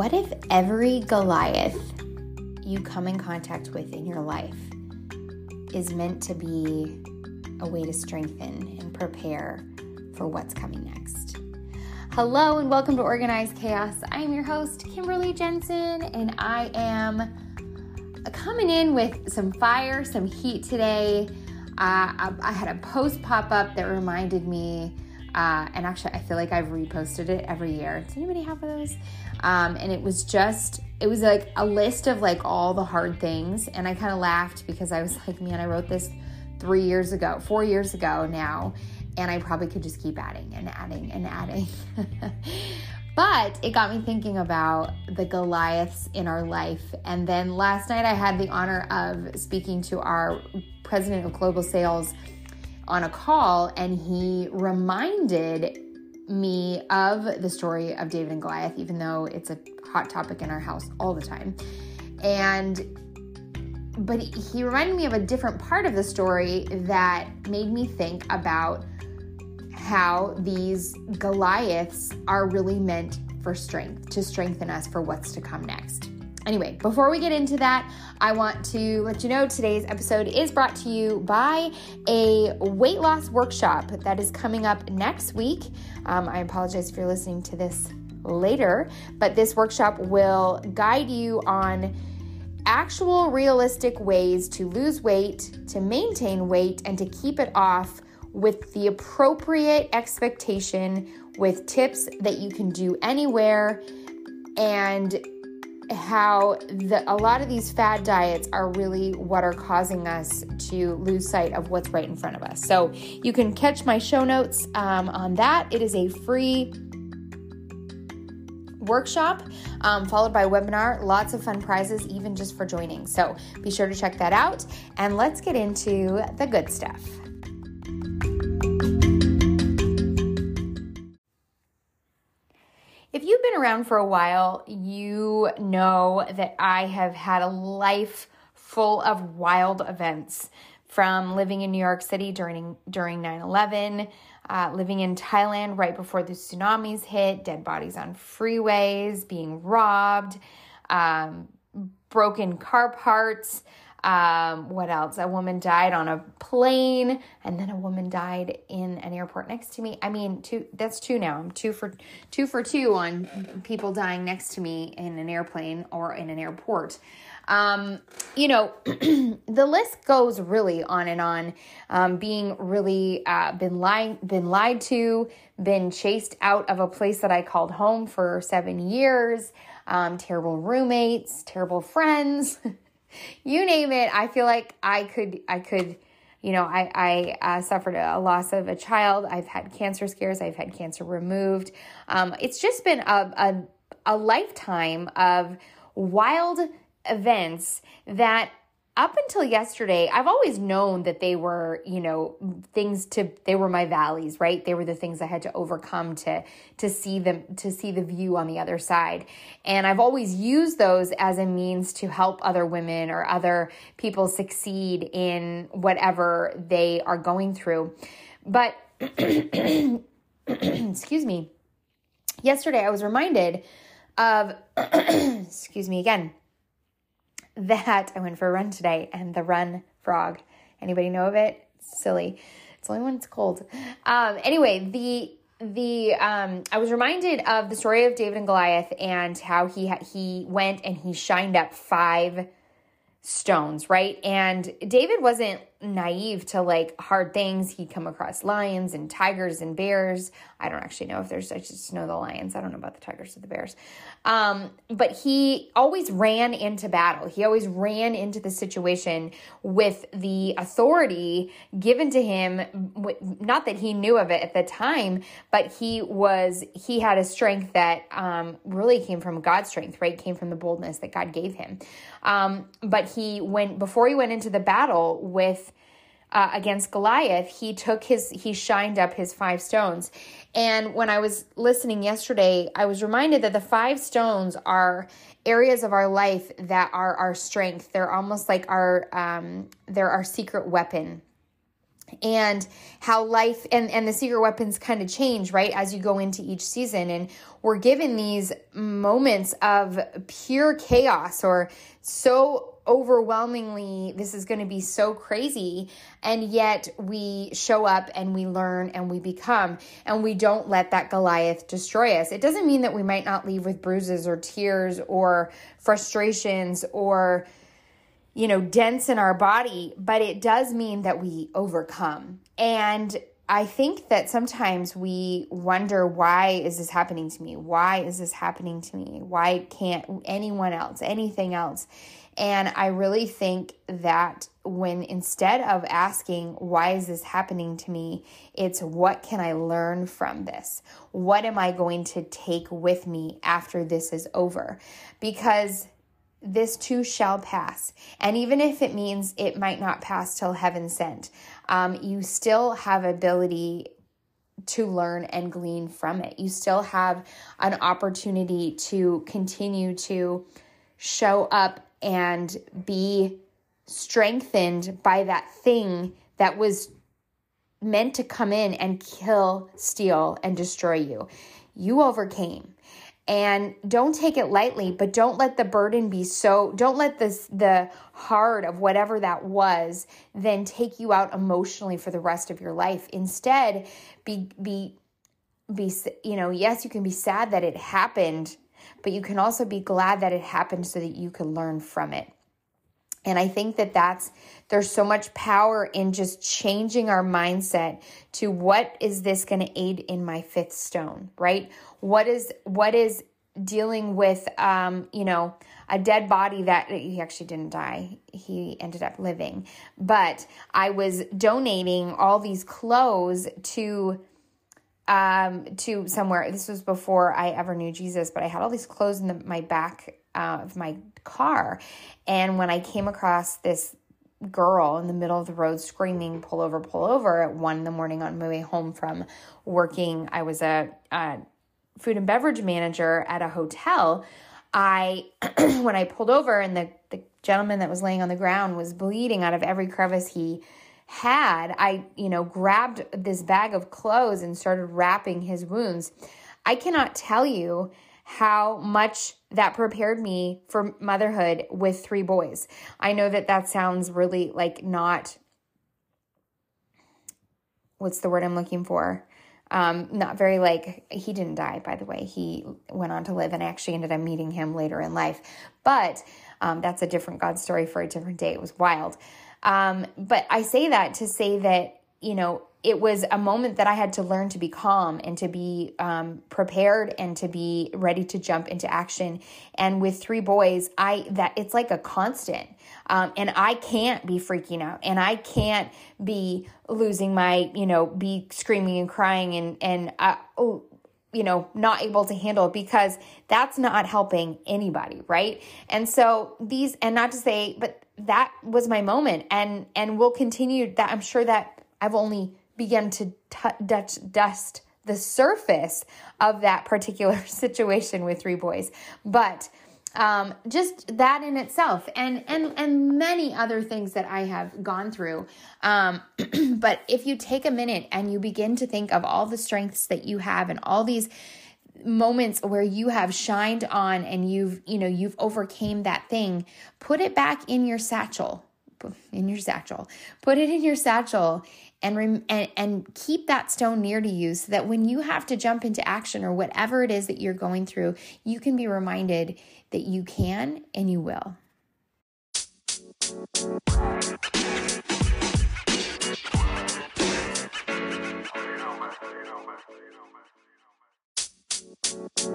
What if every Goliath you come in contact with in your life is meant to be a way to strengthen and prepare for what's coming next? Hello, and welcome to Organized Chaos. I am your host, Kimberly Jensen, and I am coming in with some fire, some heat today. Uh, I, I had a post pop up that reminded me uh, and actually, I feel like I've reposted it every year. Does anybody have those? Um, and it was just, it was like a list of like all the hard things. And I kind of laughed because I was like, man, I wrote this three years ago, four years ago now. And I probably could just keep adding and adding and adding. but it got me thinking about the Goliaths in our life. And then last night, I had the honor of speaking to our president of global sales on a call and he reminded me of the story of David and Goliath, even though it's a hot topic in our house all the time. And but he reminded me of a different part of the story that made me think about how these Goliaths are really meant for strength, to strengthen us for what's to come next. Anyway, before we get into that, I want to let you know today's episode is brought to you by a weight loss workshop that is coming up next week. Um, I apologize if you're listening to this later, but this workshop will guide you on actual realistic ways to lose weight, to maintain weight, and to keep it off with the appropriate expectation with tips that you can do anywhere and how the, a lot of these fad diets are really what are causing us to lose sight of what's right in front of us. So you can catch my show notes um, on that. It is a free workshop um, followed by webinar lots of fun prizes even just for joining so be sure to check that out and let's get into the good stuff around for a while, you know that I have had a life full of wild events from living in New York City during during 9/11, uh, living in Thailand right before the tsunamis hit, dead bodies on freeways, being robbed, um, broken car parts, um, what else? A woman died on a plane, and then a woman died in an airport next to me. I mean, two. That's two now. I'm two for two for two on people dying next to me in an airplane or in an airport. Um, you know, the list goes really on and on. Um, being really uh, been lying, been lied to, been chased out of a place that I called home for seven years. Um, terrible roommates, terrible friends. you name it. I feel like I could, I could, you know, I, I uh, suffered a loss of a child. I've had cancer scares. I've had cancer removed. Um, it's just been a, a, a lifetime of wild events that up until yesterday, I've always known that they were, you know, things to they were my valleys, right? They were the things I had to overcome to to see them to see the view on the other side. And I've always used those as a means to help other women or other people succeed in whatever they are going through. But excuse me. Yesterday I was reminded of excuse me again that I went for a run today and the run frog. Anybody know of it? Silly. It's only when it's cold. Um, anyway, the the um, I was reminded of the story of David and Goliath and how he ha- he went and he shined up five stones, right? And David wasn't naive to like hard things. He'd come across lions and tigers and bears. I don't actually know if there's, I just know the lions. I don't know about the tigers or the bears. Um, but he always ran into battle. He always ran into the situation with the authority given to him. Not that he knew of it at the time, but he was, he had a strength that um, really came from God's strength, right? Came from the boldness that God gave him. Um, but he went, before he went into the battle with uh, against Goliath, he took his, he shined up his five stones. And when I was listening yesterday, I was reminded that the five stones are areas of our life that are our strength. They're almost like our, um, they're our secret weapon. and how life and, and the secret weapons kind of change, right, as you go into each season. And we're given these moments of pure chaos or so overwhelmingly, this is going to be so crazy. And yet we show up and we learn and we become, and we don't let that Goliath destroy us. It doesn't mean that we might not leave with bruises or tears or frustrations or you know, dents in our body, but it does mean that we overcome. And I think that sometimes we wonder why is this happening to me? Why is this happening to me? Why can't anyone else, anything else? And I really think that when instead of asking, why is this happening to me, it's what can I learn from this? What am I going to take with me after this is over? Because this too shall pass. And even if it means it might not pass till heaven sent, um, you still have ability to learn and glean from it. You still have an opportunity to continue to show up and be strengthened by that thing that was meant to come in and kill, steal, and destroy you. You overcame and don't take it lightly but don't let the burden be so don't let this the hard of whatever that was then take you out emotionally for the rest of your life instead be be be you know yes you can be sad that it happened but you can also be glad that it happened so that you can learn from it and I think that that's there's so much power in just changing our mindset to what is this going to aid in my fifth stone, right? What is what is dealing with um, you know, a dead body that he actually didn't die. He ended up living. But I was donating all these clothes to um to somewhere. This was before I ever knew Jesus, but I had all these clothes in the, my back uh, of my car. And when I came across this girl in the middle of the road screaming, pull over, pull over at one in the morning on my way home from working, I was a, a food and beverage manager at a hotel. I, when I pulled over and the, the gentleman that was laying on the ground was bleeding out of every crevice he had, I, you know, grabbed this bag of clothes and started wrapping his wounds. I cannot tell you how much that prepared me for motherhood with three boys. I know that that sounds really like not what's the word I'm looking for? Um, not very like he didn't die, by the way. He went on to live and I actually ended up meeting him later in life. But um, that's a different God story for a different day. It was wild. Um, but I say that to say that, you know, it was a moment that I had to learn to be calm and to be um, prepared and to be ready to jump into action. And with three boys, I that it's like a constant. Um, and I can't be freaking out, and I can't be losing my, you know, be screaming and crying and and uh, oh, you know, not able to handle because that's not helping anybody, right? And so these, and not to say, but that was my moment, and and we'll continue that. I'm sure that I've only begun to t- dust the surface of that particular situation with three boys. But um, just that in itself, and and and many other things that I have gone through. Um, but if you take a minute and you begin to think of all the strengths that you have and all these moments where you have shined on and you've you know you've overcame that thing put it back in your satchel in your satchel put it in your satchel and, rem- and and keep that stone near to you so that when you have to jump into action or whatever it is that you're going through, you can be reminded that you can and you will. I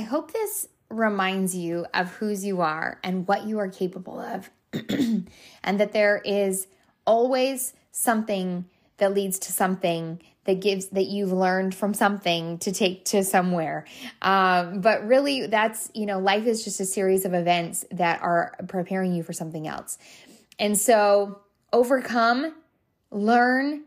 hope this reminds you of whose you are and what you are capable of, and that there is always something that leads to something that gives that you've learned from something to take to somewhere. Um, but really, that's you know, life is just a series of events that are preparing you for something else. And so, overcome, learn,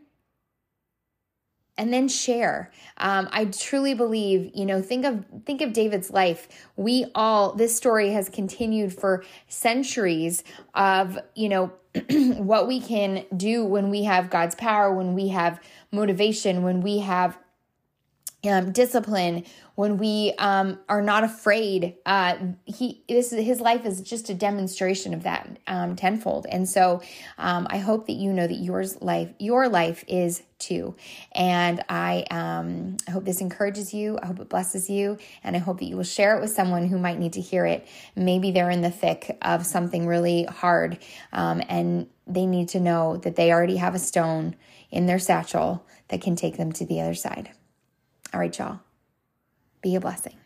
and then share. Um, I truly believe, you know, think of think of David's life. We all this story has continued for centuries of, you know, what we can do when we have God's power, when we have motivation, when we have um, discipline, when we um, are not afraid. Uh, he this is his life is just a demonstration of that um, tenfold. And so um, I hope that you know that yours life your life is too. And I um, I hope this encourages you. I hope it blesses you, and I hope that you will share it with someone who might need to hear it. Maybe they're in the thick of something really hard, um, and they need to know that they already have a stone in their satchel that can take them to the other side. All right, y'all. Be a blessing.